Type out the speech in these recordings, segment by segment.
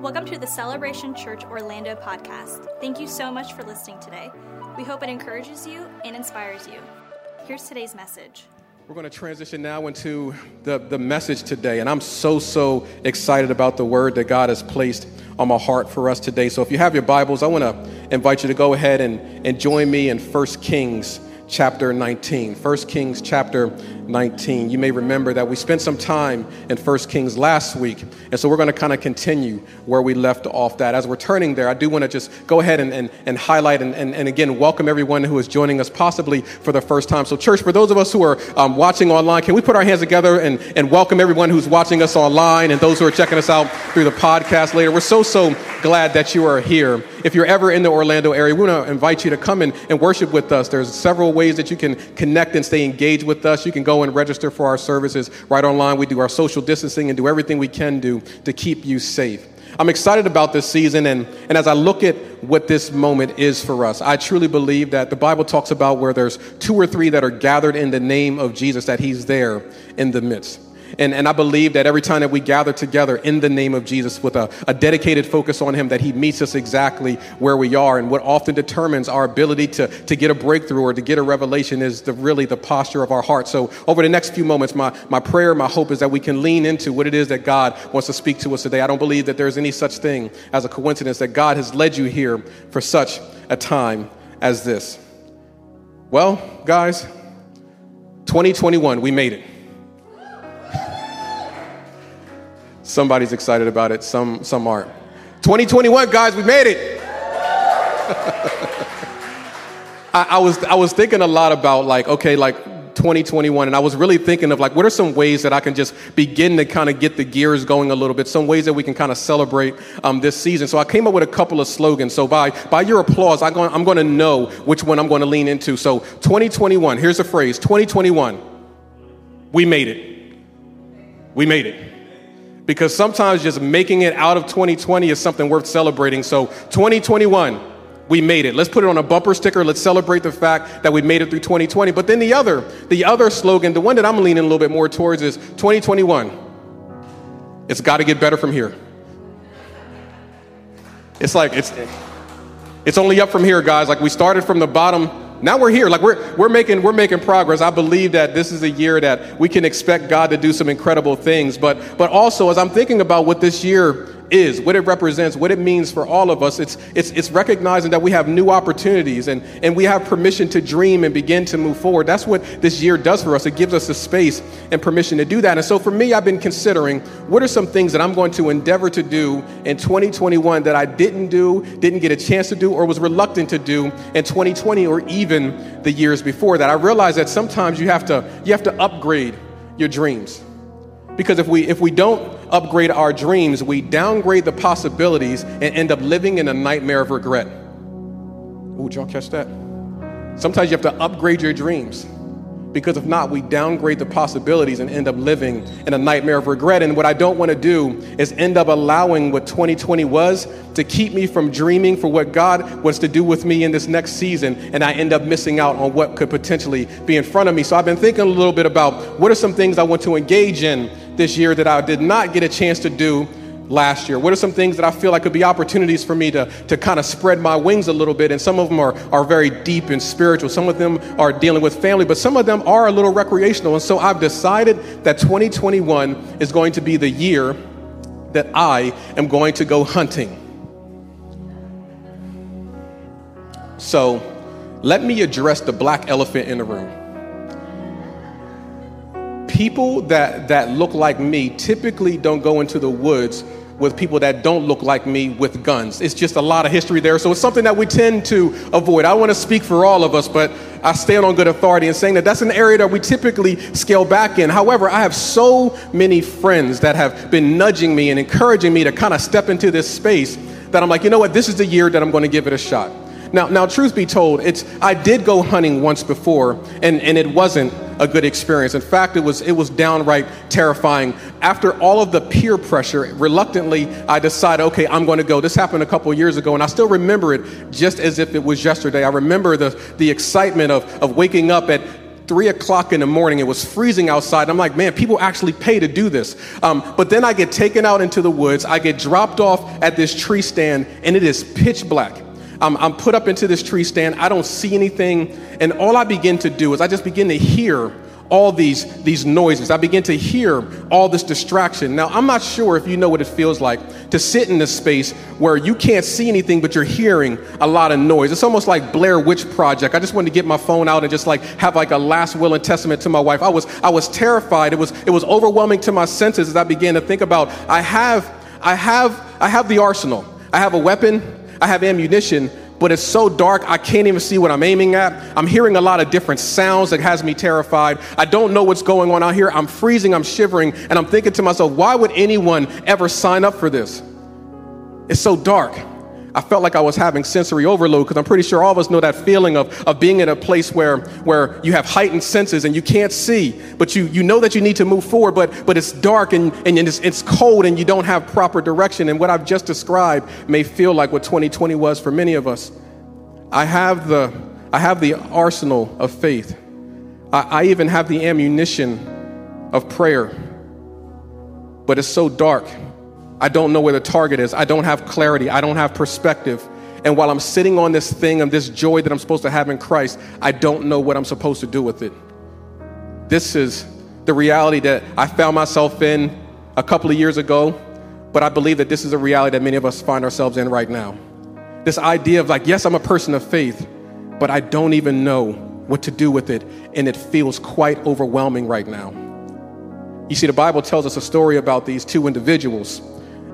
Welcome to the Celebration Church Orlando podcast. Thank you so much for listening today. We hope it encourages you and inspires you. Here's today's message. We're going to transition now into the, the message today. And I'm so, so excited about the word that God has placed on my heart for us today. So if you have your Bibles, I want to invite you to go ahead and, and join me in 1 Kings chapter 19. 1 Kings chapter 19. You may remember that we spent some time in 1 Kings last week, and so we're going to kind of continue where we left off that. As we're turning there, I do want to just go ahead and, and, and highlight and, and, and, again welcome everyone who is joining us possibly for the first time. So, church, for those of us who are um, watching online, can we put our hands together and, and welcome everyone who's watching us online and those who are checking us out through the podcast later? We're so, so glad that you are here. If you're ever in the Orlando area, we want to invite you to come in and worship with us. There's several ways that you can connect and stay engaged with us. You can go and register for our services right online. We do our social distancing and do everything we can do to keep you safe. I'm excited about this season, and, and as I look at what this moment is for us, I truly believe that the Bible talks about where there's two or three that are gathered in the name of Jesus, that He's there in the midst. And, and I believe that every time that we gather together in the name of Jesus with a, a dedicated focus on Him, that He meets us exactly where we are. And what often determines our ability to, to get a breakthrough or to get a revelation is the, really the posture of our heart. So, over the next few moments, my, my prayer, my hope is that we can lean into what it is that God wants to speak to us today. I don't believe that there's any such thing as a coincidence that God has led you here for such a time as this. Well, guys, 2021, we made it. Somebody's excited about it, some, some aren't. 2021, guys, we made it. I, I, was, I was thinking a lot about, like, okay, like 2021, and I was really thinking of, like, what are some ways that I can just begin to kind of get the gears going a little bit, some ways that we can kind of celebrate um, this season. So I came up with a couple of slogans. So by, by your applause, I'm going, I'm going to know which one I'm going to lean into. So 2021, here's a phrase 2021, we made it. We made it because sometimes just making it out of 2020 is something worth celebrating. So 2021, we made it. Let's put it on a bumper sticker. Let's celebrate the fact that we made it through 2020. But then the other, the other slogan, the one that I'm leaning a little bit more towards is 2021. It's got to get better from here. It's like it's it's only up from here, guys. Like we started from the bottom now we're here. Like we're, we're making we're making progress. I believe that this is a year that we can expect god to do some incredible things. But but also as i'm thinking about what this year is, what it represents, what it means for all of us. It's, it's, it's recognizing that we have new opportunities and, and we have permission to dream and begin to move forward. That's what this year does for us. It gives us the space and permission to do that. And so for me, I've been considering what are some things that I'm going to endeavor to do in 2021 that I didn't do, didn't get a chance to do, or was reluctant to do in 2020 or even the years before that. I realize that sometimes you have to, you have to upgrade your dreams. Because if we, if we don't upgrade our dreams, we downgrade the possibilities and end up living in a nightmare of regret. Ooh, y'all catch that? Sometimes you have to upgrade your dreams because if not, we downgrade the possibilities and end up living in a nightmare of regret. And what I don't want to do is end up allowing what 2020 was to keep me from dreaming for what God wants to do with me in this next season, and I end up missing out on what could potentially be in front of me. So I've been thinking a little bit about what are some things I want to engage in this year that I did not get a chance to do last year? What are some things that I feel like could be opportunities for me to, to kind of spread my wings a little bit? And some of them are, are very deep and spiritual. Some of them are dealing with family, but some of them are a little recreational. And so I've decided that 2021 is going to be the year that I am going to go hunting. So let me address the black elephant in the room people that, that look like me typically don't go into the woods with people that don't look like me with guns. It's just a lot of history there. So it's something that we tend to avoid. I want to speak for all of us, but I stand on good authority in saying that that's an area that we typically scale back in. However, I have so many friends that have been nudging me and encouraging me to kind of step into this space that I'm like, you know what, this is the year that I'm going to give it a shot. Now, now, truth be told, it's I did go hunting once before, and, and it wasn't a good experience. In fact, it was it was downright terrifying. After all of the peer pressure, reluctantly, I decided, okay, I'm going to go. This happened a couple years ago, and I still remember it just as if it was yesterday. I remember the the excitement of of waking up at three o'clock in the morning. It was freezing outside. I'm like, man, people actually pay to do this. Um, but then I get taken out into the woods. I get dropped off at this tree stand, and it is pitch black. I'm, I'm put up into this tree stand. I don't see anything. And all I begin to do is I just begin to hear all these, these noises. I begin to hear all this distraction. Now, I'm not sure if you know what it feels like to sit in this space where you can't see anything, but you're hearing a lot of noise. It's almost like Blair Witch Project. I just wanted to get my phone out and just like have like a last will and testament to my wife. I was, I was terrified. It was, it was overwhelming to my senses as I began to think about, I have, I have, I have the arsenal. I have a weapon. I have ammunition, but it's so dark I can't even see what I'm aiming at. I'm hearing a lot of different sounds that has me terrified. I don't know what's going on out here. I'm freezing, I'm shivering, and I'm thinking to myself, why would anyone ever sign up for this? It's so dark. I felt like I was having sensory overload because I'm pretty sure all of us know that feeling of, of being in a place where, where you have heightened senses and you can't see, but you, you know that you need to move forward, but, but it's dark and, and it's, it's cold and you don't have proper direction. And what I've just described may feel like what 2020 was for many of us. I have the, I have the arsenal of faith, I, I even have the ammunition of prayer, but it's so dark I don't know where the target is. I don't have clarity. I don't have perspective. And while I'm sitting on this thing of this joy that I'm supposed to have in Christ, I don't know what I'm supposed to do with it. This is the reality that I found myself in a couple of years ago, but I believe that this is a reality that many of us find ourselves in right now. This idea of like, yes, I'm a person of faith, but I don't even know what to do with it, and it feels quite overwhelming right now. You see, the Bible tells us a story about these two individuals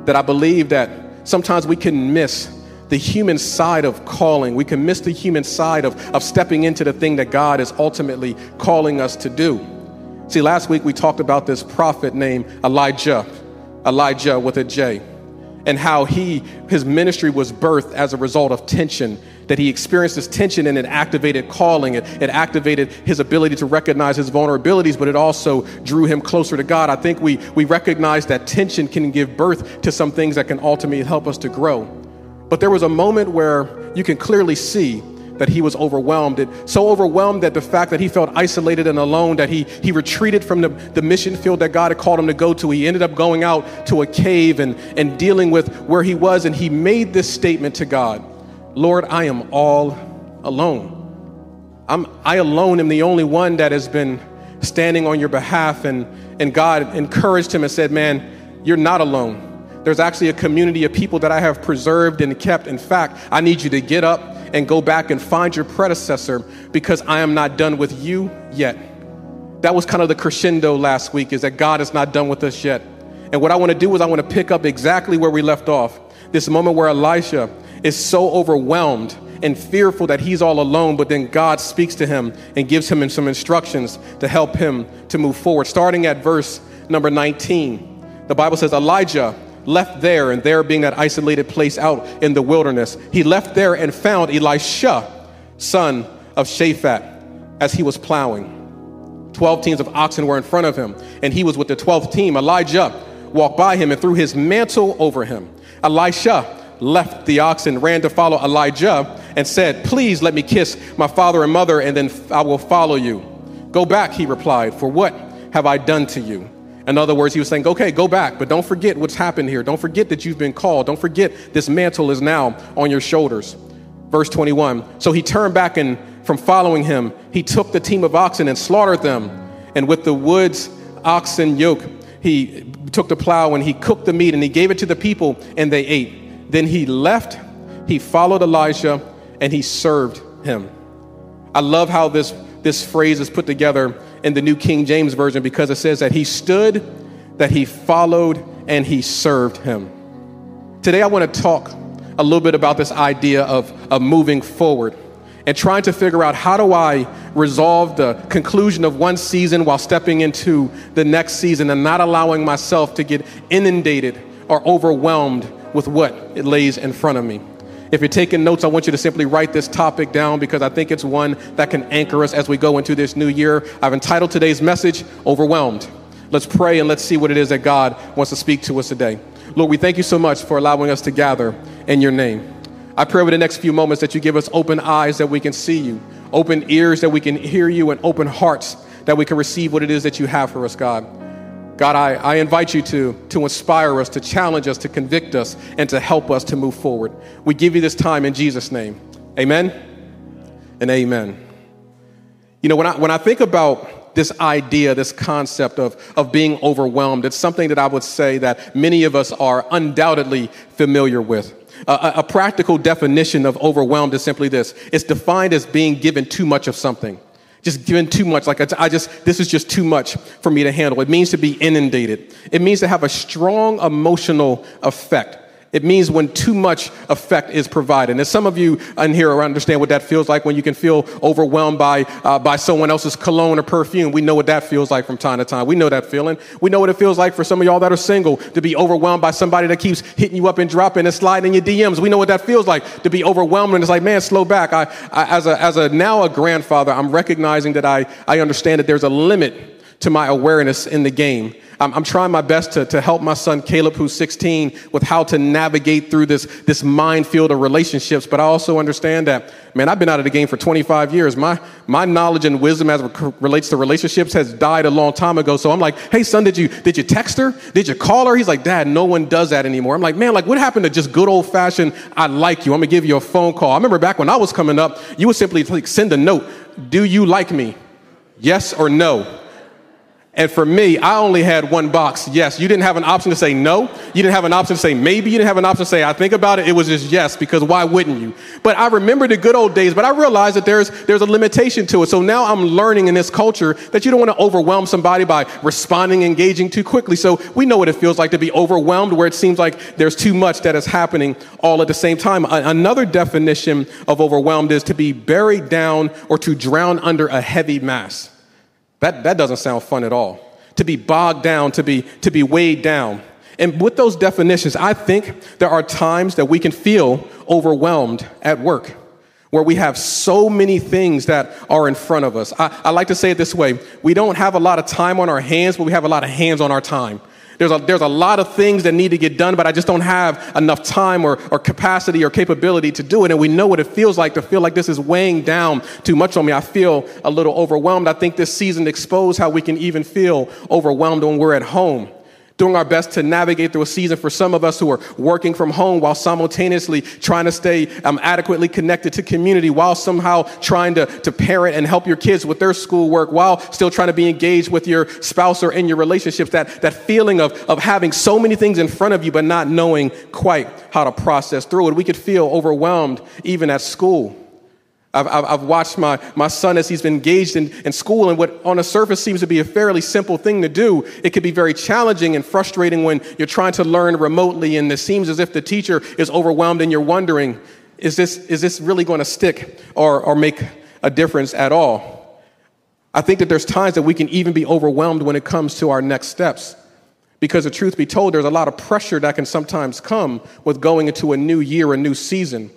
that I believe that sometimes we can miss the human side of calling. We can miss the human side of, of stepping into the thing that God is ultimately calling us to do. See, last week we talked about this prophet named Elijah, Elijah with a J, and how he, his ministry was birthed as a result of tension that he experienced this tension and it activated calling. It, it activated his ability to recognize his vulnerabilities, but it also drew him closer to God. I think we, we recognize that tension can give birth to some things that can ultimately help us to grow. But there was a moment where you can clearly see that he was overwhelmed. It, so overwhelmed that the fact that he felt isolated and alone, that he, he retreated from the, the mission field that God had called him to go to. He ended up going out to a cave and, and dealing with where he was, and he made this statement to God Lord, I am all alone. I'm, I alone am the only one that has been standing on your behalf. And, and God encouraged him and said, Man, you're not alone. There's actually a community of people that I have preserved and kept. In fact, I need you to get up and go back and find your predecessor because I am not done with you yet. That was kind of the crescendo last week, is that God is not done with us yet. And what I want to do is I want to pick up exactly where we left off. This moment where Elisha is so overwhelmed and fearful that he's all alone, but then God speaks to him and gives him some instructions to help him to move forward. Starting at verse number 19, the Bible says, Elijah left there, and there being that isolated place out in the wilderness, he left there and found Elisha, son of Shaphat, as he was plowing. Twelve teams of oxen were in front of him, and he was with the twelfth team. Elijah walked by him and threw his mantle over him. Elisha left the oxen, ran to follow Elijah, and said, Please let me kiss my father and mother, and then I will follow you. Go back, he replied, for what have I done to you? In other words, he was saying, Okay, go back, but don't forget what's happened here. Don't forget that you've been called. Don't forget this mantle is now on your shoulders. Verse 21 So he turned back and from following him, he took the team of oxen and slaughtered them. And with the wood's oxen yoke, he took the plow and he cooked the meat and he gave it to the people and they ate. Then he left, he followed Elijah, and he served him. I love how this, this phrase is put together in the New King James Version because it says that he stood, that he followed, and he served him. Today, I want to talk a little bit about this idea of, of moving forward and trying to figure out how do I resolve the conclusion of one season while stepping into the next season and not allowing myself to get inundated or overwhelmed with what it lays in front of me. If you're taking notes, I want you to simply write this topic down because I think it's one that can anchor us as we go into this new year. I've entitled today's message, Overwhelmed. Let's pray and let's see what it is that God wants to speak to us today. Lord, we thank you so much for allowing us to gather in your name. I pray over the next few moments that you give us open eyes that we can see you, open ears that we can hear you, and open hearts that we can receive what it is that you have for us, God. God, I, I invite you to, to inspire us, to challenge us, to convict us, and to help us to move forward. We give you this time in Jesus' name. Amen and amen. You know, when I, when I think about this idea, this concept of, of being overwhelmed, it's something that I would say that many of us are undoubtedly familiar with. A, a practical definition of overwhelmed is simply this it's defined as being given too much of something just given too much. Like I just, this is just too much for me to handle. It means to be inundated. It means to have a strong emotional effect. It means when too much effect is provided. And some of you in here understand what that feels like when you can feel overwhelmed by, uh, by someone else's cologne or perfume. We know what that feels like from time to time. We know that feeling. We know what it feels like for some of y'all that are single to be overwhelmed by somebody that keeps hitting you up and dropping and sliding in your DMs. We know what that feels like to be overwhelmed and it's like, man, slow back. I, I as, a, as a now a grandfather, I'm recognizing that I, I understand that there's a limit to my awareness in the game. I'm, I'm, trying my best to, to help my son Caleb, who's 16, with how to navigate through this, this minefield of relationships. But I also understand that, man, I've been out of the game for 25 years. My, my knowledge and wisdom as it relates to relationships has died a long time ago. So I'm like, hey, son, did you, did you text her? Did you call her? He's like, dad, no one does that anymore. I'm like, man, like what happened to just good old fashioned, I like you. I'm going to give you a phone call. I remember back when I was coming up, you would simply like send a note. Do you like me? Yes or no? And for me, I only had one box. Yes, you didn't have an option to say no. You didn't have an option to say maybe. You didn't have an option to say I think about it. It was just yes, because why wouldn't you? But I remember the good old days, but I realized that there's, there's a limitation to it. So now I'm learning in this culture that you don't want to overwhelm somebody by responding, engaging too quickly. So we know what it feels like to be overwhelmed where it seems like there's too much that is happening all at the same time. Another definition of overwhelmed is to be buried down or to drown under a heavy mass. That, that doesn't sound fun at all. To be bogged down, to be, to be weighed down. And with those definitions, I think there are times that we can feel overwhelmed at work where we have so many things that are in front of us. I, I like to say it this way we don't have a lot of time on our hands, but we have a lot of hands on our time. There's a, there's a lot of things that need to get done, but I just don't have enough time or, or capacity or capability to do it. And we know what it feels like to feel like this is weighing down too much on me. I feel a little overwhelmed. I think this season exposed how we can even feel overwhelmed when we're at home doing our best to navigate through a season for some of us who are working from home while simultaneously trying to stay um, adequately connected to community while somehow trying to, to parent and help your kids with their schoolwork while still trying to be engaged with your spouse or in your relationships that, that feeling of, of having so many things in front of you but not knowing quite how to process through it. We could feel overwhelmed even at school I've, I've, watched my, my son as he's been engaged in, in school, and what on the surface seems to be a fairly simple thing to do, it can be very challenging and frustrating when you're trying to learn remotely, and it seems as if the teacher is overwhelmed and you're wondering, is this, is this really going to stick or, or make a difference at all? I think that there's times that we can even be overwhelmed when it comes to our next steps. Because the truth be told, there's a lot of pressure that can sometimes come with going into a new year, a new season.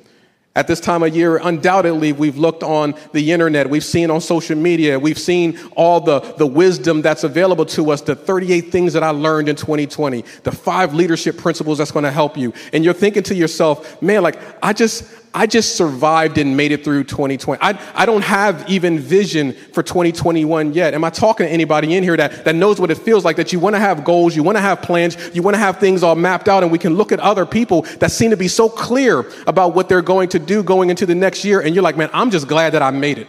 At this time of year, undoubtedly, we've looked on the internet, we've seen on social media, we've seen all the, the wisdom that's available to us, the 38 things that I learned in 2020, the five leadership principles that's going to help you. And you're thinking to yourself, man, like, I just, I just survived and made it through 2020. I, I don't have even vision for 2021 yet. Am I talking to anybody in here that, that knows what it feels like, that you want to have goals, you want to have plans, you want to have things all mapped out, and we can look at other people that seem to be so clear about what they're going to do going into the next year, and you're like, man, I'm just glad that I made it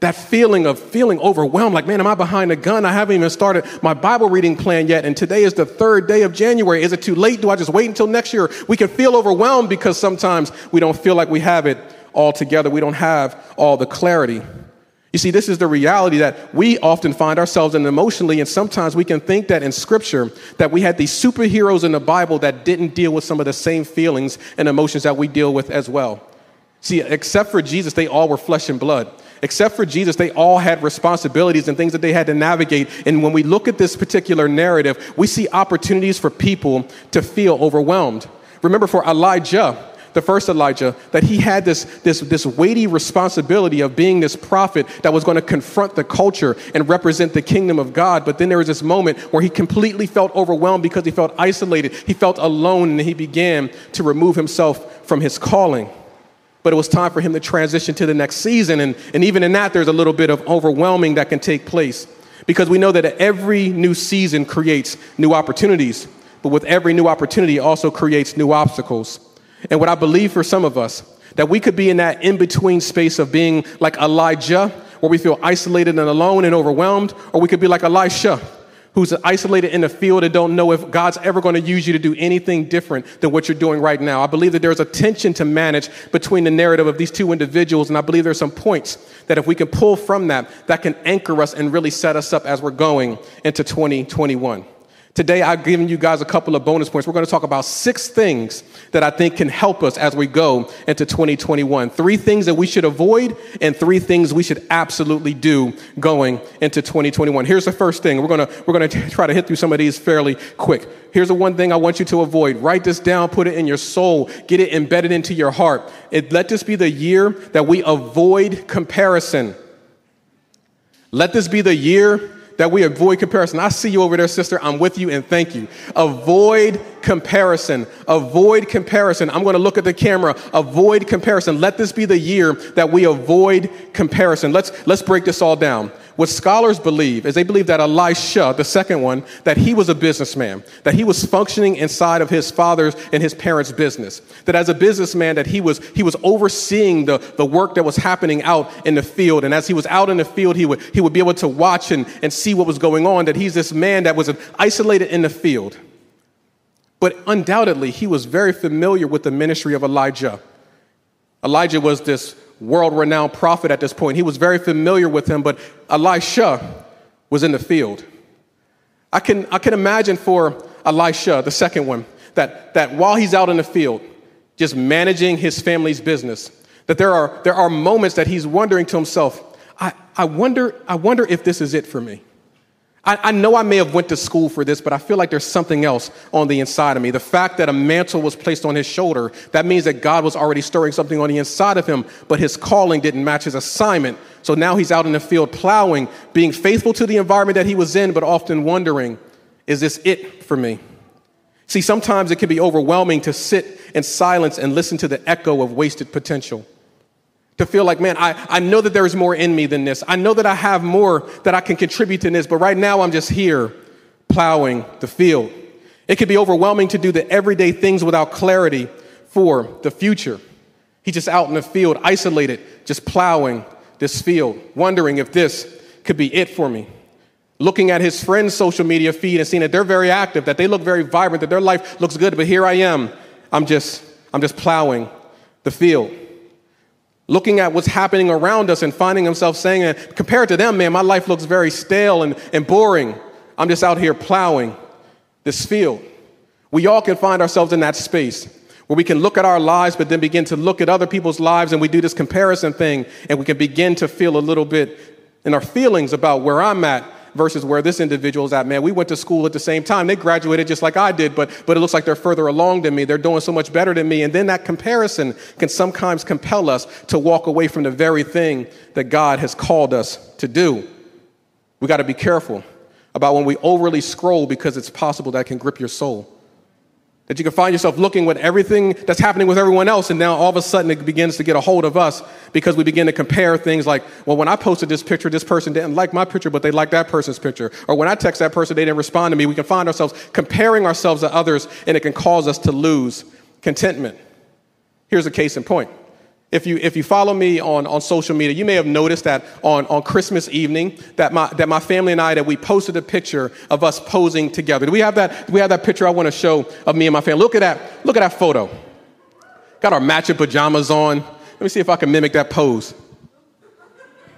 that feeling of feeling overwhelmed like man am i behind a gun? I haven't even started my bible reading plan yet and today is the third day of january. Is it too late? Do i just wait until next year? We can feel overwhelmed because sometimes we don't feel like we have it all together. We don't have all the clarity. You see this is the reality that we often find ourselves in emotionally and sometimes we can think that in scripture that we had these superheroes in the bible that didn't deal with some of the same feelings and emotions that we deal with as well. See except for jesus they all were flesh and blood Except for Jesus, they all had responsibilities and things that they had to navigate. And when we look at this particular narrative, we see opportunities for people to feel overwhelmed. Remember, for Elijah, the first Elijah, that he had this, this, this weighty responsibility of being this prophet that was going to confront the culture and represent the kingdom of God. But then there was this moment where he completely felt overwhelmed because he felt isolated, he felt alone, and he began to remove himself from his calling. But it was time for him to transition to the next season. And, and even in that, there's a little bit of overwhelming that can take place because we know that every new season creates new opportunities, but with every new opportunity, also creates new obstacles. And what I believe for some of us, that we could be in that in between space of being like Elijah, where we feel isolated and alone and overwhelmed, or we could be like Elisha, who's isolated in the field and don't know if God's ever going to use you to do anything different than what you're doing right now. I believe that there's a tension to manage between the narrative of these two individuals, and I believe there's some points that if we can pull from that, that can anchor us and really set us up as we're going into 2021. Today, I've given you guys a couple of bonus points. We're going to talk about six things that I think can help us as we go into 2021. Three things that we should avoid, and three things we should absolutely do going into 2021. Here's the first thing. We're going to, we're going to try to hit through some of these fairly quick. Here's the one thing I want you to avoid. Write this down, put it in your soul, get it embedded into your heart. It, let this be the year that we avoid comparison. Let this be the year that we avoid comparison. I see you over there, sister. I'm with you and thank you. Avoid comparison. Avoid comparison. I'm going to look at the camera. Avoid comparison. Let this be the year that we avoid comparison. Let's, let's break this all down. What scholars believe is they believe that Elisha, the second one, that he was a businessman, that he was functioning inside of his father's and his parents' business. That as a businessman, that he was, he was overseeing the, the work that was happening out in the field. And as he was out in the field, he would, he would be able to watch and, and see what was going on, that he's this man that was isolated in the field. But undoubtedly, he was very familiar with the ministry of Elijah. Elijah was this world renowned prophet at this point. He was very familiar with him, but Elisha was in the field. I can, I can imagine for Elisha, the second one, that, that while he's out in the field, just managing his family's business, that there are, there are moments that he's wondering to himself, I, I, wonder, I wonder if this is it for me. I, know I may have went to school for this, but I feel like there's something else on the inside of me. The fact that a mantle was placed on his shoulder, that means that God was already stirring something on the inside of him, but his calling didn't match his assignment. So now he's out in the field plowing, being faithful to the environment that he was in, but often wondering, is this it for me? See, sometimes it can be overwhelming to sit in silence and listen to the echo of wasted potential to feel like, man, I, I know that there is more in me than this. I know that I have more that I can contribute to this, but right now I'm just here plowing the field. It can be overwhelming to do the everyday things without clarity for the future. He's just out in the field, isolated, just plowing this field, wondering if this could be it for me. Looking at his friends' social media feed and seeing that they're very active, that they look very vibrant, that their life looks good, but here I am. I'm just, I'm just plowing the field looking at what's happening around us and finding himself saying, compared to them, man, my life looks very stale and, and boring. I'm just out here plowing this field. We all can find ourselves in that space where we can look at our lives, but then begin to look at other people's lives, and we do this comparison thing, and we can begin to feel a little bit in our feelings about where I'm at versus where this individual is at. Man, we went to school at the same time. They graduated just like I did, but, but it looks like they're further along than me. They're doing so much better than me. And then that comparison can sometimes compel us to walk away from the very thing that God has called us to do. We got to be careful about when we overly scroll because it's possible that can grip your soul. That you can find yourself looking with everything that's happening with everyone else, and now all of a sudden it begins to get a hold of us because we begin to compare things like, well, when I posted this picture, this person didn't like my picture, but they liked that person's picture. Or when I text that person, they didn't respond to me. We can find ourselves comparing ourselves to others, and it can cause us to lose contentment. Here's a case in point. If you, if you follow me on, on social media, you may have noticed that on, on Christmas evening that my, that my family and I, that we posted a picture of us posing together. Do we have that, we have that picture I want to show of me and my family? Look at that, look at that photo. Got our matching pajamas on. Let me see if I can mimic that pose.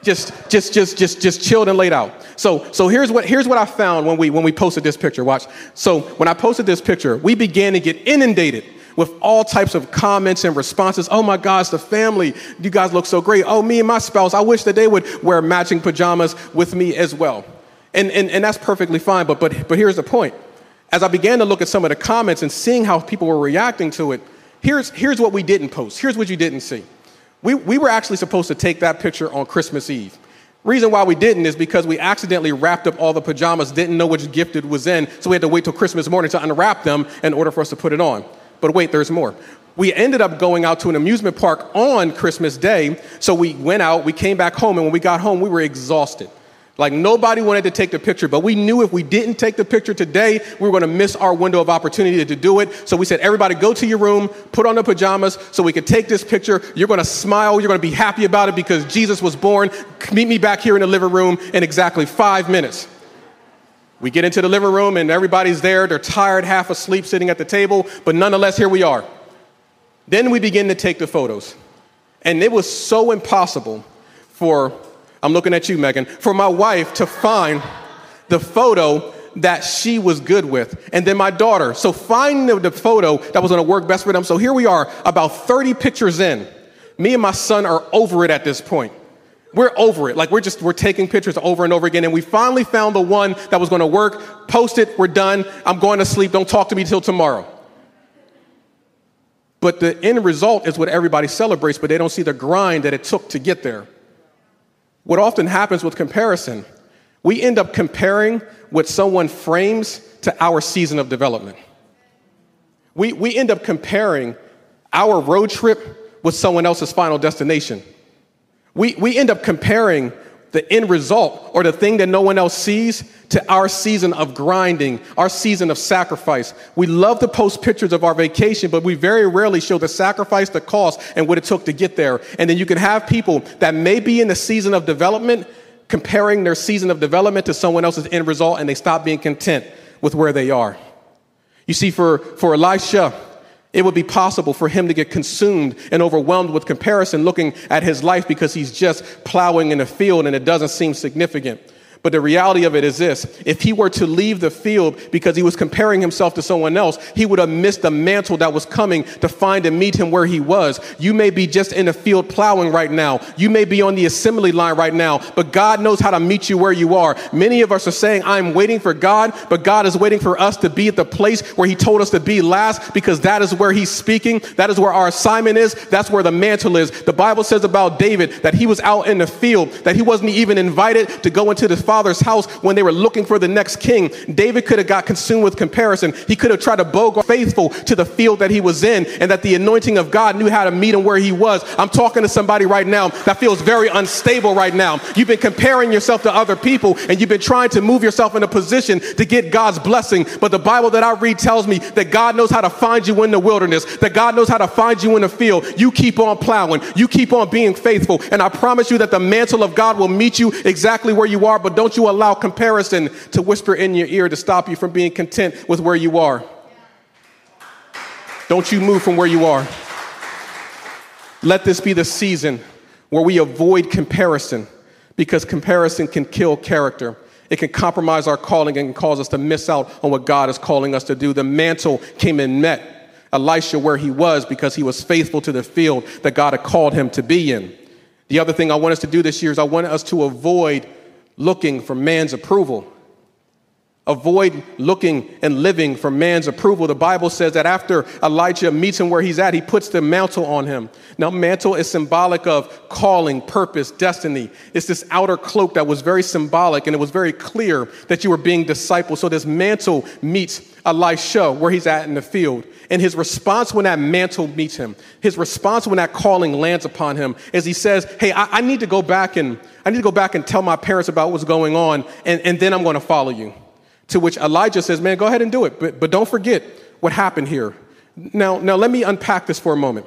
Just, just, just, just, just chilled and laid out. So, so here's what, here's what I found when we, when we posted this picture. Watch. So when I posted this picture, we began to get inundated with all types of comments and responses. Oh my gosh, the family, you guys look so great. Oh, me and my spouse, I wish that they would wear matching pajamas with me as well. And, and, and that's perfectly fine, but, but, but here's the point. As I began to look at some of the comments and seeing how people were reacting to it, here's, here's what we didn't post. Here's what you didn't see. We, we were actually supposed to take that picture on Christmas Eve. Reason why we didn't is because we accidentally wrapped up all the pajamas, didn't know which gift it was in, so we had to wait till Christmas morning to unwrap them in order for us to put it on. But wait, there's more. We ended up going out to an amusement park on Christmas Day. So we went out, we came back home, and when we got home, we were exhausted. Like nobody wanted to take the picture, but we knew if we didn't take the picture today, we were going to miss our window of opportunity to do it. So we said, everybody go to your room, put on the pajamas so we could take this picture. You're going to smile. You're going to be happy about it because Jesus was born. Meet me back here in the living room in exactly five minutes. We get into the living room and everybody's there. They're tired, half asleep, sitting at the table, but nonetheless, here we are. Then we begin to take the photos. And it was so impossible for I'm looking at you, Megan, for my wife to find the photo that she was good with. And then my daughter. So finding the, the photo that was to work best for them. So here we are, about 30 pictures in. Me and my son are over it at this point. We're over it. Like we're just, we're taking pictures over and over again. And we finally found the one that was going to work. Post it. We're done. I'm going to sleep. Don't talk to me till tomorrow. But the end result is what everybody celebrates, but they don't see the grind that it took to get there. What often happens with comparison, we end up comparing what someone frames to our season of development. We, we end up comparing our road trip with someone else's final destination. We, we end up comparing the end result or the thing that no one else sees to our season of grinding, our season of sacrifice. We love to post pictures of our vacation, but we very rarely show the sacrifice, the cost, and what it took to get there. And then you can have people that may be in the season of development comparing their season of development to someone else's end result, and they stop being content with where they are. You see, for, for Elisha, it would be possible for him to get consumed and overwhelmed with comparison looking at his life because he's just plowing in a field and it doesn't seem significant. But the reality of it is this if he were to leave the field because he was comparing himself to someone else, he would have missed the mantle that was coming to find and meet him where he was. You may be just in the field plowing right now. You may be on the assembly line right now, but God knows how to meet you where you are. Many of us are saying, I'm waiting for God, but God is waiting for us to be at the place where he told us to be last because that is where he's speaking. That is where our assignment is. That's where the mantle is. The Bible says about David that he was out in the field, that he wasn't even invited to go into the father's house when they were looking for the next king. David could have got consumed with comparison. He could have tried to bogo faithful to the field that he was in and that the anointing of God knew how to meet him where he was. I'm talking to somebody right now that feels very unstable right now. You've been comparing yourself to other people and you've been trying to move yourself in a position to get God's blessing. But the Bible that I read tells me that God knows how to find you in the wilderness, that God knows how to find you in the field. You keep on plowing, you keep on being faithful. And I promise you that the mantle of God will meet you exactly where you are, but don't you allow comparison to whisper in your ear to stop you from being content with where you are. Don't you move from where you are. Let this be the season where we avoid comparison because comparison can kill character. It can compromise our calling and cause us to miss out on what God is calling us to do. The mantle came and met Elisha where he was because he was faithful to the field that God had called him to be in. The other thing I want us to do this year is I want us to avoid looking for man's approval. Avoid looking and living for man's approval. The Bible says that after Elijah meets him where he's at, he puts the mantle on him. Now, mantle is symbolic of calling, purpose, destiny. It's this outer cloak that was very symbolic and it was very clear that you were being discipled. So, this mantle meets Elisha where he's at in the field. And his response when that mantle meets him, his response when that calling lands upon him, is he says, Hey, I, I need to go back and I need to go back and tell my parents about what's going on, and, and then I'm going to follow you. To which Elijah says, Man, go ahead and do it. But, but don't forget what happened here. Now, now, let me unpack this for a moment.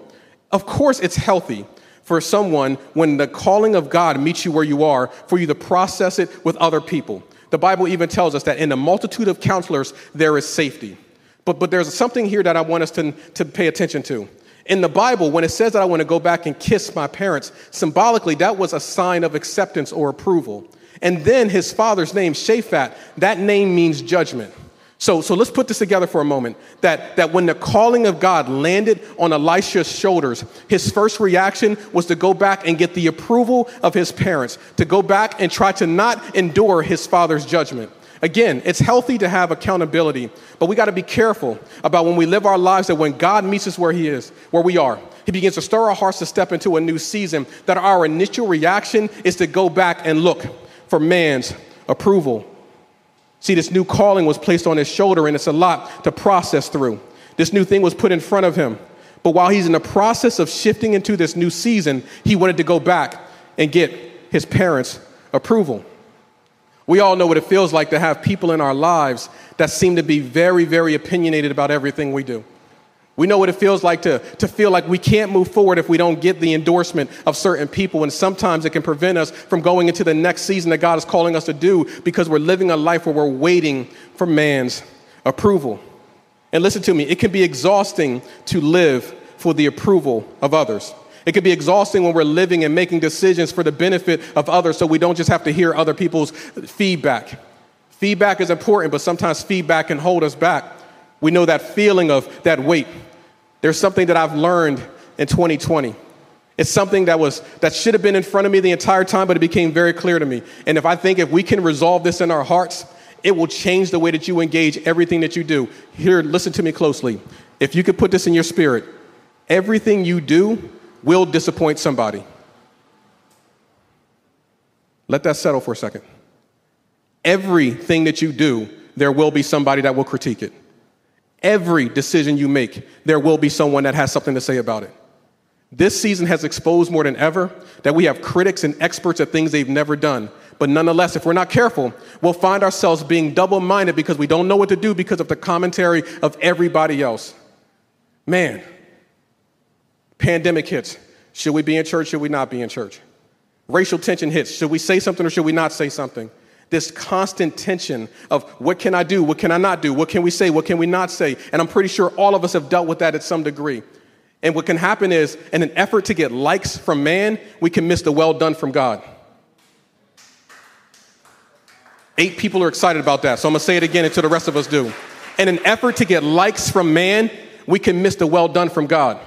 Of course, it's healthy for someone when the calling of God meets you where you are for you to process it with other people. The Bible even tells us that in a multitude of counselors, there is safety. But, but there's something here that I want us to, to pay attention to. In the Bible, when it says that I want to go back and kiss my parents, symbolically, that was a sign of acceptance or approval. And then his father's name, Shaphat, that name means judgment. So, so let's put this together for a moment. That, that when the calling of God landed on Elisha's shoulders, his first reaction was to go back and get the approval of his parents, to go back and try to not endure his father's judgment. Again, it's healthy to have accountability, but we got to be careful about when we live our lives that when God meets us where He is, where we are, He begins to stir our hearts to step into a new season, that our initial reaction is to go back and look for man's approval. See, this new calling was placed on his shoulder, and it's a lot to process through. This new thing was put in front of him. But while he's in the process of shifting into this new season, he wanted to go back and get his parents' approval. We all know what it feels like to have people in our lives that seem to be very, very opinionated about everything we do. We know what it feels like to, to feel like we can't move forward if we don't get the endorsement of certain people. And sometimes it can prevent us from going into the next season that God is calling us to do because we're living a life where we're waiting for man's approval. And listen to me, it can be exhausting to live for the approval of others. It can be exhausting when we're living and making decisions for the benefit of others so we don't just have to hear other people's feedback. Feedback is important, but sometimes feedback can hold us back. We know that feeling of that weight. There's something that I've learned in 2020. It's something that was that should have been in front of me the entire time, but it became very clear to me. And if I think if we can resolve this in our hearts, it will change the way that you engage everything that you do. Here, listen to me closely. If you could put this in your spirit, everything you do will disappoint somebody. Let that settle for a second. Everything that you do, there will be somebody that will critique it. Every decision you make, there will be someone that has something to say about it. This season has exposed more than ever that we have critics and experts at things they've never done. But nonetheless, if we're not careful, we'll find ourselves being double minded because we don't know what to do because of the commentary of everybody else. Man, pandemic hits. Should we be in church? Should we not be in church? Racial tension hits. Should we say something or should we not say something? This constant tension of what can I do? What can I not do? What can we say? What can we not say? And I'm pretty sure all of us have dealt with that at some degree. And what can happen is, in an effort to get likes from man, we can miss the well done from God. Eight people are excited about that, so I'm gonna say it again until the rest of us do. In an effort to get likes from man, we can miss the well done from God.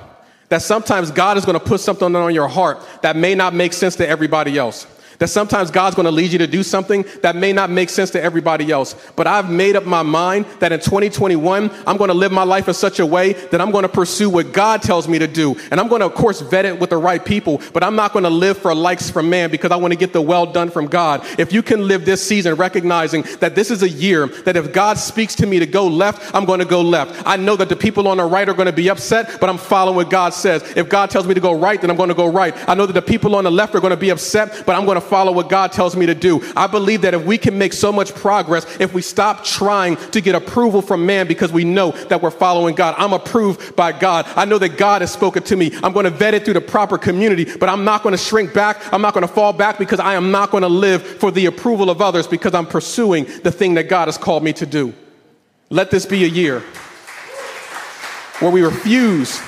That sometimes God is gonna put something on your heart that may not make sense to everybody else. That sometimes God's going to lead you to do something that may not make sense to everybody else. But I've made up my mind that in 2021, I'm going to live my life in such a way that I'm going to pursue what God tells me to do. And I'm going to, of course, vet it with the right people, but I'm not going to live for likes from man because I want to get the well done from God. If you can live this season recognizing that this is a year that if God speaks to me to go left, I'm going to go left. I know that the people on the right are going to be upset, but I'm following what God says. If God tells me to go right, then I'm going to go right. I know that the people on the left are going to be upset, but I'm going to follow what God tells me to do. I believe that if we can make so much progress, if we stop trying to get approval from man because we know that we're following God, I'm approved by God. I know that God has spoken to me. I'm going to vet it through the proper community, but I'm not going to shrink back. I'm not going to fall back because I am not going to live for the approval of others because I'm pursuing the thing that God has called me to do. Let this be a year where we refuse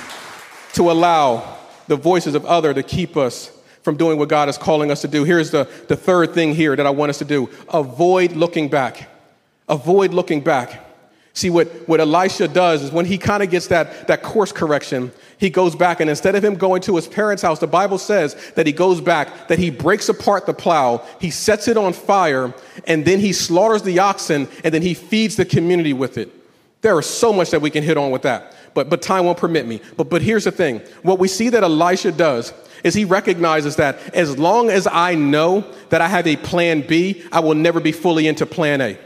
to allow the voices of other to keep us from doing what God is calling us to do. Here's the, the third thing here that I want us to do avoid looking back. Avoid looking back. See, what, what Elisha does is when he kind of gets that, that course correction, he goes back and instead of him going to his parents' house, the Bible says that he goes back, that he breaks apart the plow, he sets it on fire, and then he slaughters the oxen, and then he feeds the community with it. There is so much that we can hit on with that, but, but time won't permit me. But, but here's the thing what we see that Elisha does is he recognizes that as long as I know that I have a plan B, I will never be fully into plan A.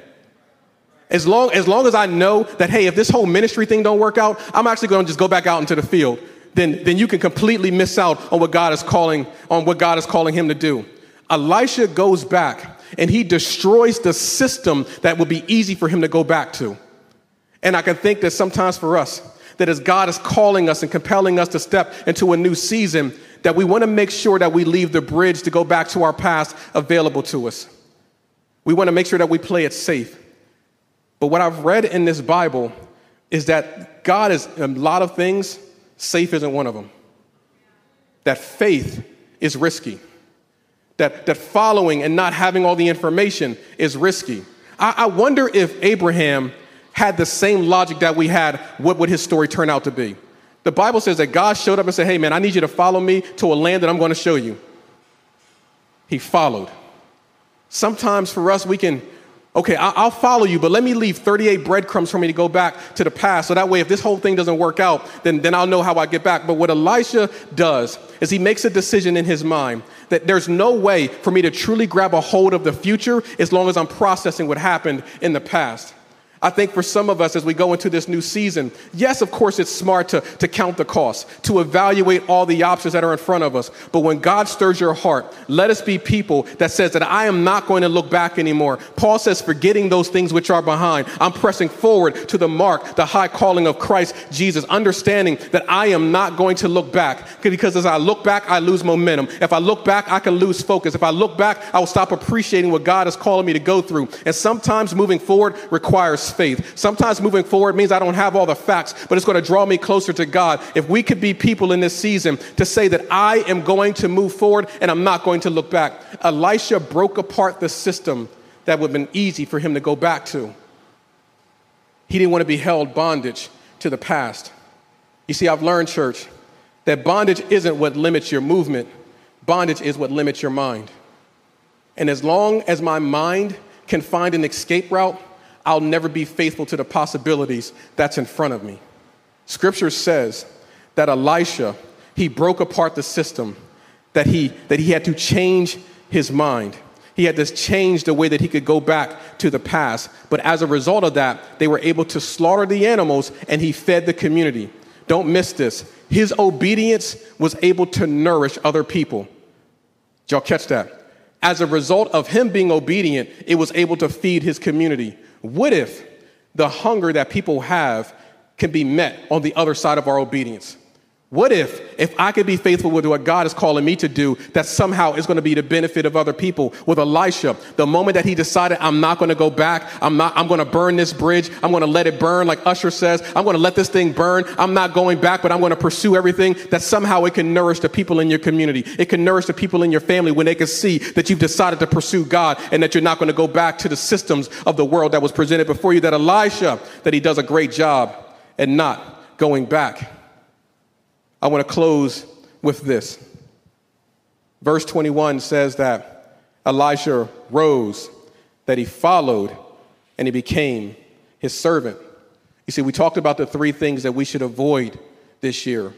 As long, as long as I know that, hey, if this whole ministry thing don't work out, I'm actually going to just go back out into the field. Then, then you can completely miss out on what God is calling, on what God is calling him to do. Elisha goes back and he destroys the system that would be easy for him to go back to. And I can think that sometimes for us, that as God is calling us and compelling us to step into a new season, that we want to make sure that we leave the bridge to go back to our past available to us. We want to make sure that we play it safe. But what I've read in this Bible is that God is a lot of things, safe isn't one of them. That faith is risky. That, that following and not having all the information is risky. I, I wonder if Abraham had the same logic that we had, what would his story turn out to be? The Bible says that God showed up and said, Hey, man, I need you to follow me to a land that I'm going to show you. He followed. Sometimes for us, we can, okay, I'll follow you, but let me leave 38 breadcrumbs for me to go back to the past. So that way, if this whole thing doesn't work out, then, then I'll know how I get back. But what Elisha does is he makes a decision in his mind that there's no way for me to truly grab a hold of the future as long as I'm processing what happened in the past. I think for some of us as we go into this new season, yes, of course, it's smart to, to count the cost, to evaluate all the options that are in front of us. But when God stirs your heart, let us be people that says that I am not going to look back anymore. Paul says, forgetting those things which are behind, I'm pressing forward to the mark, the high calling of Christ Jesus, understanding that I am not going to look back because as I look back, I lose momentum. If I look back, I can lose focus. If I look back, I will stop appreciating what God is calling me to go through. And sometimes moving forward requires faith. Sometimes moving forward means I don't have all the facts, but it's going to draw me closer to God. If we could be people in this season to say that I am going to move forward and I'm not going to look back. Elisha broke apart the system that would have been easy for him to go back to. He didn't want to be held bondage to the past. You see, I've learned, church, that bondage isn't what limits your movement, bondage is what limits your mind. And as long as my mind can find an escape route, I'll never be faithful to the possibilities that's in front of me. Scripture says that Elisha, he broke apart the system, that he, that he had to change his mind. He had to change the way that he could go back to the past. But as a result of that, they were able to slaughter the animals and he fed the community. Don't miss this. His obedience was able to nourish other people. Did y'all catch that? As a result of him being obedient, it was able to feed his community. What if the hunger that people have can be met on the other side of our obedience? What if, if I could be faithful with what God is calling me to do, that somehow is going to be the benefit of other people? With Elisha, the moment that he decided, I'm not going to go back, I'm not, I'm going to burn this bridge, I'm going to let it burn, like Usher says, I'm going to let this thing burn, I'm not going back, but I'm going to pursue everything, that somehow it can nourish the people in your community. It can nourish the people in your family when they can see that you've decided to pursue God and that you're not going to go back to the systems of the world that was presented before you. That Elisha, that he does a great job and not going back. I want to close with this. Verse 21 says that Elijah rose, that he followed, and he became his servant. You see, we talked about the three things that we should avoid this year.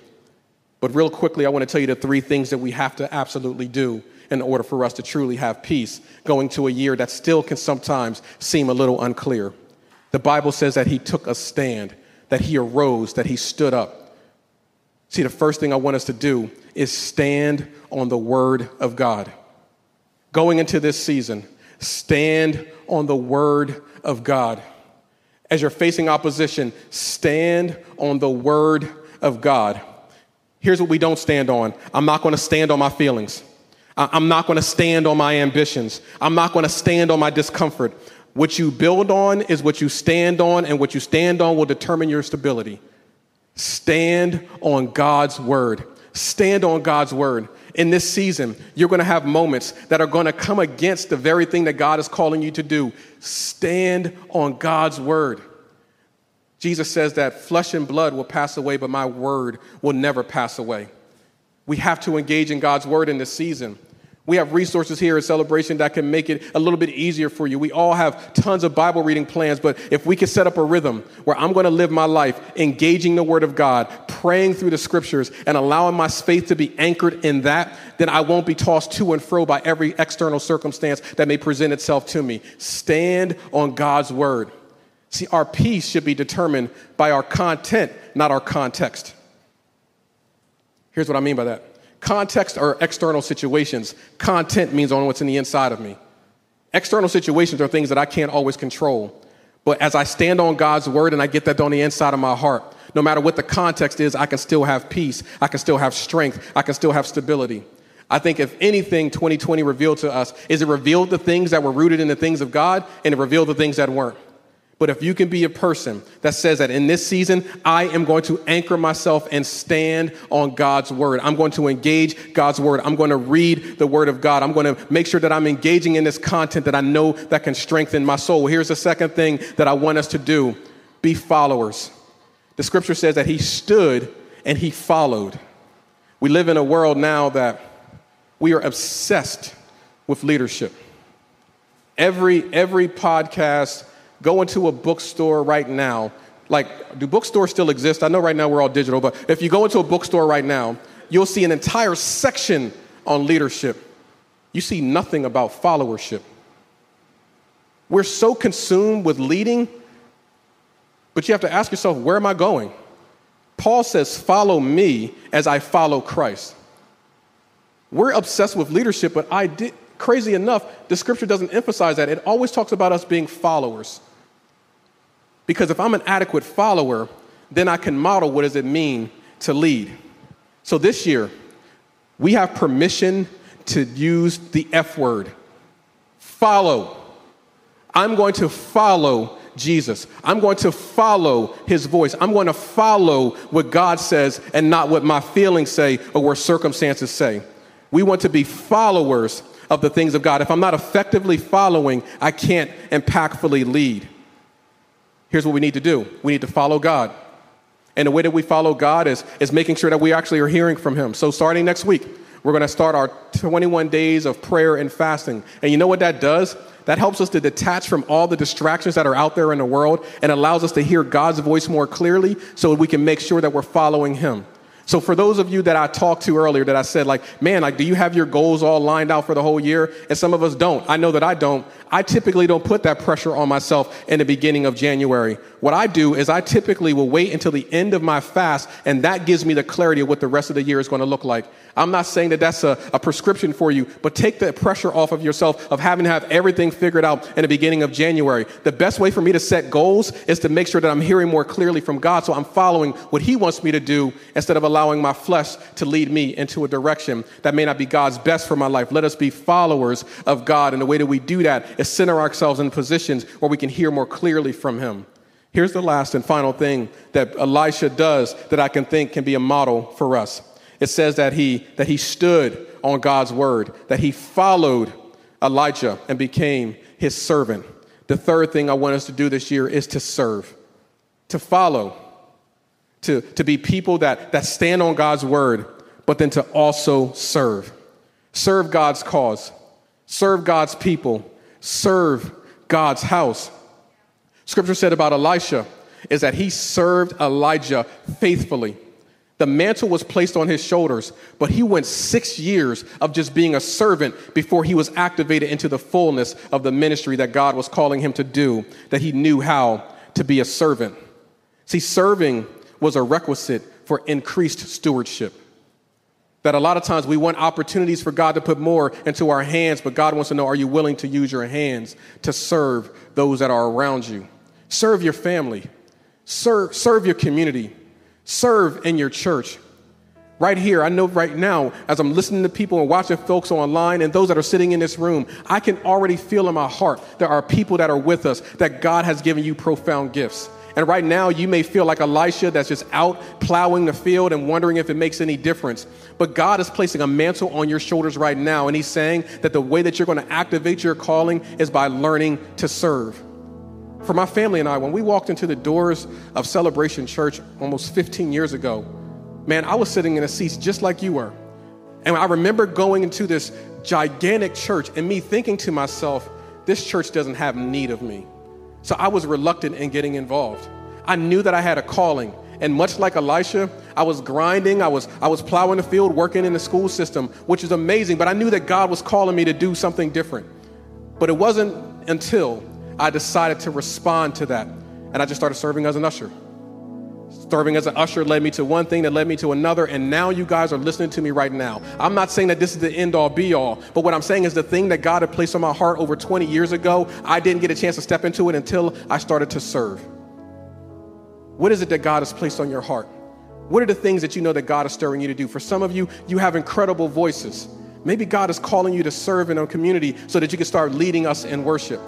But real quickly, I want to tell you the three things that we have to absolutely do in order for us to truly have peace going to a year that still can sometimes seem a little unclear. The Bible says that he took a stand, that he arose, that he stood up. See, the first thing I want us to do is stand on the Word of God. Going into this season, stand on the Word of God. As you're facing opposition, stand on the Word of God. Here's what we don't stand on I'm not going to stand on my feelings. I'm not going to stand on my ambitions. I'm not going to stand on my discomfort. What you build on is what you stand on, and what you stand on will determine your stability. Stand on God's word. Stand on God's word. In this season, you're going to have moments that are going to come against the very thing that God is calling you to do. Stand on God's word. Jesus says that flesh and blood will pass away, but my word will never pass away. We have to engage in God's word in this season. We have resources here at Celebration that can make it a little bit easier for you. We all have tons of Bible reading plans, but if we could set up a rhythm where I'm going to live my life engaging the Word of God, praying through the scriptures, and allowing my faith to be anchored in that, then I won't be tossed to and fro by every external circumstance that may present itself to me. Stand on God's Word. See, our peace should be determined by our content, not our context. Here's what I mean by that. Context are external situations. Content means on what's in the inside of me. External situations are things that I can't always control. But as I stand on God's word and I get that on the inside of my heart, no matter what the context is, I can still have peace. I can still have strength. I can still have stability. I think if anything 2020 revealed to us is it revealed the things that were rooted in the things of God and it revealed the things that weren't. But if you can be a person that says that in this season, I am going to anchor myself and stand on God's word. I'm going to engage God's word. I'm going to read the word of God. I'm going to make sure that I'm engaging in this content that I know that can strengthen my soul. Here's the second thing that I want us to do be followers. The scripture says that he stood and he followed. We live in a world now that we are obsessed with leadership. Every, every podcast, Go into a bookstore right now. Like, do bookstores still exist? I know right now we're all digital, but if you go into a bookstore right now, you'll see an entire section on leadership. You see nothing about followership. We're so consumed with leading But you have to ask yourself, where am I going? Paul says, Follow me as I follow Christ. We're obsessed with leadership, but I did, crazy enough, the scripture doesn't emphasize that. It always talks about us being followers. Because if I'm an adequate follower, then I can model what does it mean to lead. So this year, we have permission to use the F word. Follow. I'm going to follow Jesus. I'm going to follow his voice. I'm going to follow what God says and not what my feelings say or what circumstances say. We want to be followers of the things of God. If I'm not effectively following, I can't impactfully lead. Here's what we need to do we need to follow God. And the way that we follow God is, is making sure that we actually are hearing from Him. So, starting next week, we're going to start our 21 days of prayer and fasting. And you know what that does? That helps us to detach from all the distractions that are out there in the world and allows us to hear God's voice more clearly so we can make sure that we're following Him. So for those of you that I talked to earlier that I said like, man, like do you have your goals all lined out for the whole year? And some of us don't. I know that I don't. I typically don't put that pressure on myself in the beginning of January. What I do is I typically will wait until the end of my fast and that gives me the clarity of what the rest of the year is going to look like. I'm not saying that that's a, a prescription for you, but take the pressure off of yourself of having to have everything figured out in the beginning of January. The best way for me to set goals is to make sure that I'm hearing more clearly from God so I'm following what He wants me to do instead of allowing my flesh to lead me into a direction that may not be God's best for my life. Let us be followers of God. And the way that we do that is center ourselves in positions where we can hear more clearly from Him. Here's the last and final thing that Elisha does that I can think can be a model for us. It says that he, that he stood on God's word, that he followed Elijah and became his servant. The third thing I want us to do this year is to serve, to follow, to, to be people that, that stand on God's word, but then to also serve. Serve God's cause, serve God's people, serve God's house. Scripture said about Elisha is that he served Elijah faithfully. The mantle was placed on his shoulders, but he went six years of just being a servant before he was activated into the fullness of the ministry that God was calling him to do, that he knew how to be a servant. See, serving was a requisite for increased stewardship. That a lot of times we want opportunities for God to put more into our hands, but God wants to know are you willing to use your hands to serve those that are around you? Serve your family, serve, serve your community Serve in your church. Right here, I know right now, as I'm listening to people and watching folks online and those that are sitting in this room, I can already feel in my heart there are people that are with us that God has given you profound gifts. And right now, you may feel like Elisha that's just out plowing the field and wondering if it makes any difference. But God is placing a mantle on your shoulders right now, and He's saying that the way that you're going to activate your calling is by learning to serve. For my family and I, when we walked into the doors of Celebration Church almost 15 years ago, man, I was sitting in a seat just like you were. And I remember going into this gigantic church and me thinking to myself, this church doesn't have need of me. So I was reluctant in getting involved. I knew that I had a calling. And much like Elisha, I was grinding, I was, I was plowing the field, working in the school system, which is amazing, but I knew that God was calling me to do something different. But it wasn't until I decided to respond to that. And I just started serving as an usher. Serving as an usher led me to one thing that led me to another, and now you guys are listening to me right now. I'm not saying that this is the end all be all, but what I'm saying is the thing that God had placed on my heart over 20 years ago, I didn't get a chance to step into it until I started to serve. What is it that God has placed on your heart? What are the things that you know that God is stirring you to do? For some of you, you have incredible voices. Maybe God is calling you to serve in a community so that you can start leading us in worship.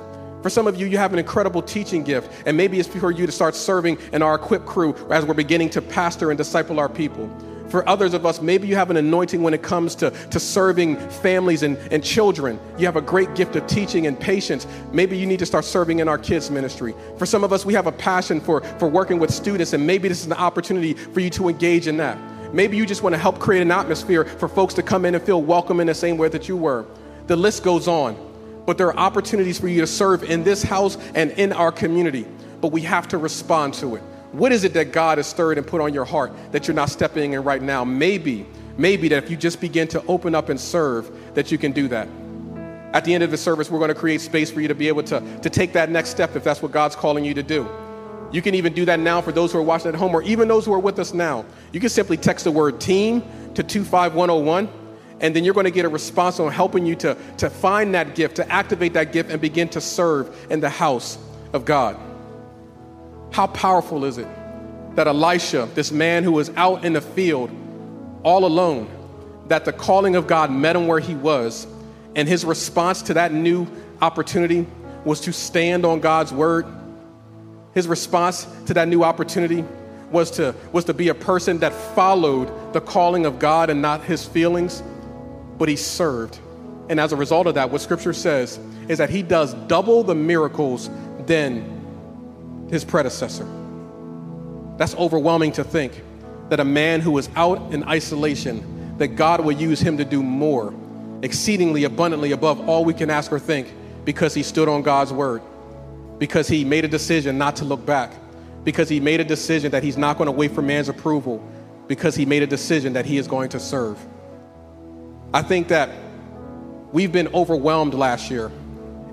For some of you, you have an incredible teaching gift, and maybe it's for you to start serving in our equip crew as we're beginning to pastor and disciple our people. For others of us, maybe you have an anointing when it comes to, to serving families and, and children. You have a great gift of teaching and patience. Maybe you need to start serving in our kids' ministry. For some of us, we have a passion for, for working with students, and maybe this is an opportunity for you to engage in that. Maybe you just want to help create an atmosphere for folks to come in and feel welcome in the same way that you were. The list goes on but there are opportunities for you to serve in this house and in our community. But we have to respond to it. What is it that God has stirred and put on your heart that you're not stepping in right now? Maybe, maybe that if you just begin to open up and serve, that you can do that. At the end of the service, we're going to create space for you to be able to, to take that next step if that's what God's calling you to do. You can even do that now for those who are watching at home or even those who are with us now. You can simply text the word team to 25101 and then you're going to get a response on helping you to, to find that gift, to activate that gift, and begin to serve in the house of God. How powerful is it that Elisha, this man who was out in the field all alone, that the calling of God met him where he was, and his response to that new opportunity was to stand on God's word. His response to that new opportunity was to, was to be a person that followed the calling of God and not his feelings, but he served. And as a result of that, what scripture says is that he does double the miracles than his predecessor. That's overwhelming to think that a man who was out in isolation, that God would use him to do more, exceedingly abundantly above all we can ask or think, because he stood on God's word, because he made a decision not to look back, because he made a decision that he's not going to wait for man's approval, because he made a decision that he is going to serve. I think that we've been overwhelmed last year.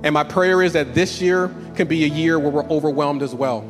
And my prayer is that this year can be a year where we're overwhelmed as well.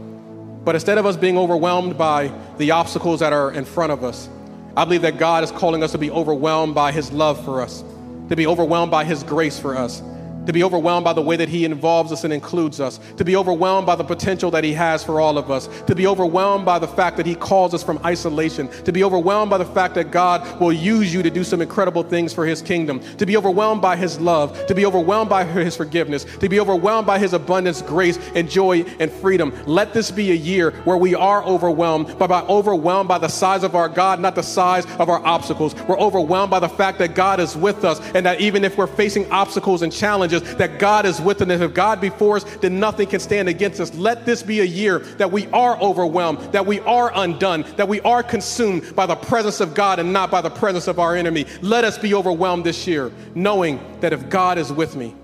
But instead of us being overwhelmed by the obstacles that are in front of us, I believe that God is calling us to be overwhelmed by His love for us, to be overwhelmed by His grace for us, to be overwhelmed by the way that He involves us and includes us, to be overwhelmed by the potential that He has for all of us, to be overwhelmed by the fact that He calls us from isolation, to be overwhelmed by the fact that God will use you to do some incredible things for His kingdom, to be overwhelmed by His love, to be overwhelmed by His forgiveness, to be overwhelmed by His abundance, grace, and joy and freedom. Let this be a year where we are overwhelmed, but by overwhelmed by the size of our God, not the size of our obstacles. We're overwhelmed by the fact that God is with us, and that even if we're facing obstacles and challenges, that God is with us. And if God be for us, then nothing can stand against us. Let this be a year that we are overwhelmed, that we are undone, that we are consumed by the presence of God and not by the presence of our enemy. Let us be overwhelmed this year, knowing that if God is with me,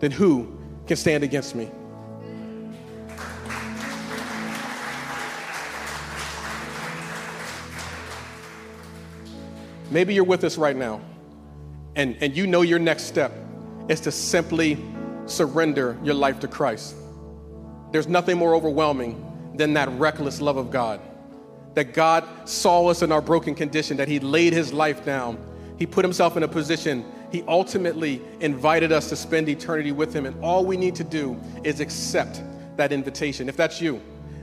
then who can stand against me? Maybe you're with us right now, and, and you know your next step is to simply surrender your life to Christ. There's nothing more overwhelming than that reckless love of God. That God saw us in our broken condition, that He laid His life down. He put Himself in a position, He ultimately invited us to spend eternity with Him. And all we need to do is accept that invitation. If that's you,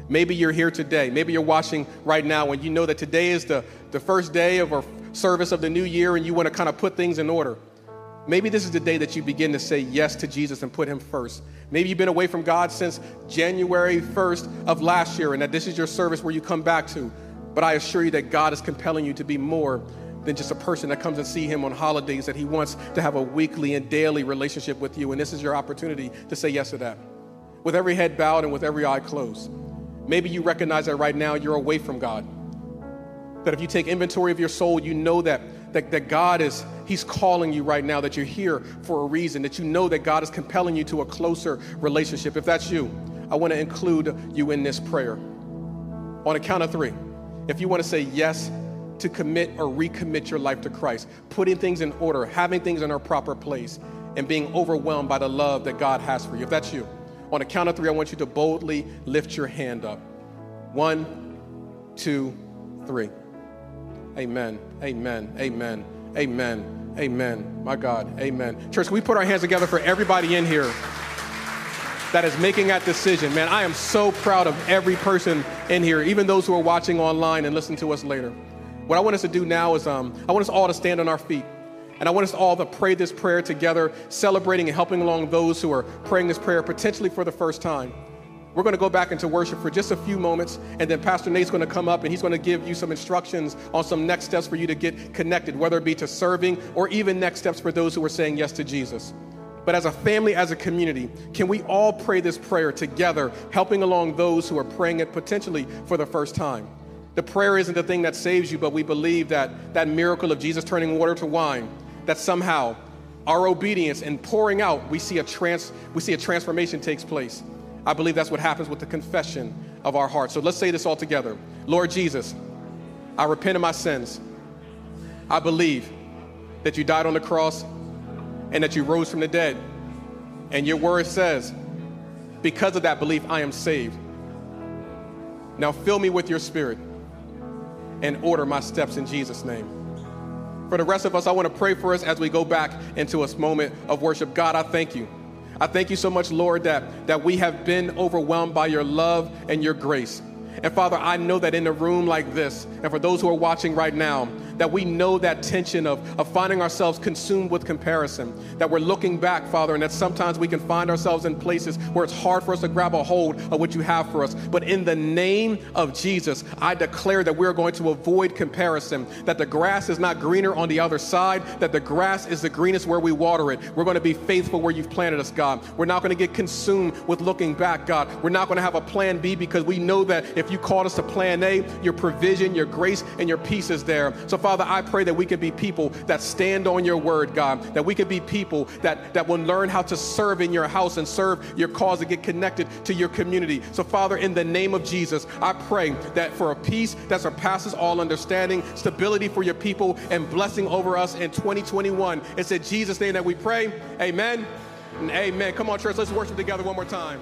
maybe you're here today, maybe you're watching right now, and you know that today is the, the first day of our service of the new year, and you want to kind of put things in order. Maybe this is the day that you begin to say yes to Jesus and put him first. Maybe you've been away from God since January 1st of last year, and that this is your service where you come back to. But I assure you that God is compelling you to be more than just a person that comes and see him on holidays, that he wants to have a weekly and daily relationship with you. And this is your opportunity to say yes to that. With every head bowed and with every eye closed. Maybe you recognize that right now you're away from God. That if you take inventory of your soul, you know that that, that God is, He's calling you right now, that you're here for a reason, that you know that God is compelling you to a closer relationship. If that's you, I want to include you in this prayer. On a count of three, if you want to say yes to commit or recommit your life to Christ, putting things in order, having things in our proper place, and being overwhelmed by the love that God has for you. If that's you, on a count of three, I want you to boldly lift your hand up. One, two, three. Amen. Amen. Amen. Amen. Amen. My God. Amen. Church, we put our hands together for everybody in here that is making that decision. Man, I am so proud of every person in here, even those who are watching online and listening to us later. What I want us to do now is um, I want us all to stand on our feet. And I want us all to pray this prayer together, celebrating and helping along those who are praying this prayer potentially for the first time. We're going to go back into worship for just a few moments, and then Pastor Nate's going to come up and he's going to give you some instructions on some next steps for you to get connected, whether it be to serving or even next steps for those who are saying yes to Jesus. But as a family, as a community, can we all pray this prayer together, helping along those who are praying it potentially for the first time? The prayer isn't the thing that saves you, but we believe that that miracle of Jesus turning water to wine, that somehow our obedience and pouring out, we see a trans, we see a transformation takes place. I believe that's what happens with the confession of our heart. So let's say this all together. Lord Jesus, I repent of my sins. I believe that you died on the cross and that you rose from the dead. And your word says, because of that belief, I am saved. Now fill me with your spirit and order my steps in Jesus' name. For the rest of us, I want to pray for us as we go back into a moment of worship. God, I thank you. I thank you so much, Lord, that, that we have been overwhelmed by your love and your grace. And Father, I know that in a room like this, and for those who are watching right now, that we know that tension of, of finding ourselves consumed with comparison, that we're looking back, Father, and that sometimes we can find ourselves in places where it's hard for us to grab a hold of what you have for us. But in the name of Jesus, I declare that we're going to avoid comparison, that the grass is not greener on the other side, that the grass is the greenest where we water it. We're going to be faithful where you've planted us, God. We're not going to get consumed with looking back, God. We're not going to have a plan B because we know that if you called us to plan A, your provision, your grace, and your peace is there. So, Father, I pray that we could be people that stand on your word, God, that we could be people that, that will learn how to serve in your house and serve your cause and get connected to your community. So, Father, in the name of Jesus, I pray that for a peace that surpasses all understanding, stability for your people, and blessing over us in 2021. It's in Jesus' name that we pray. Amen. And amen. Come on, church, let's worship together one more time.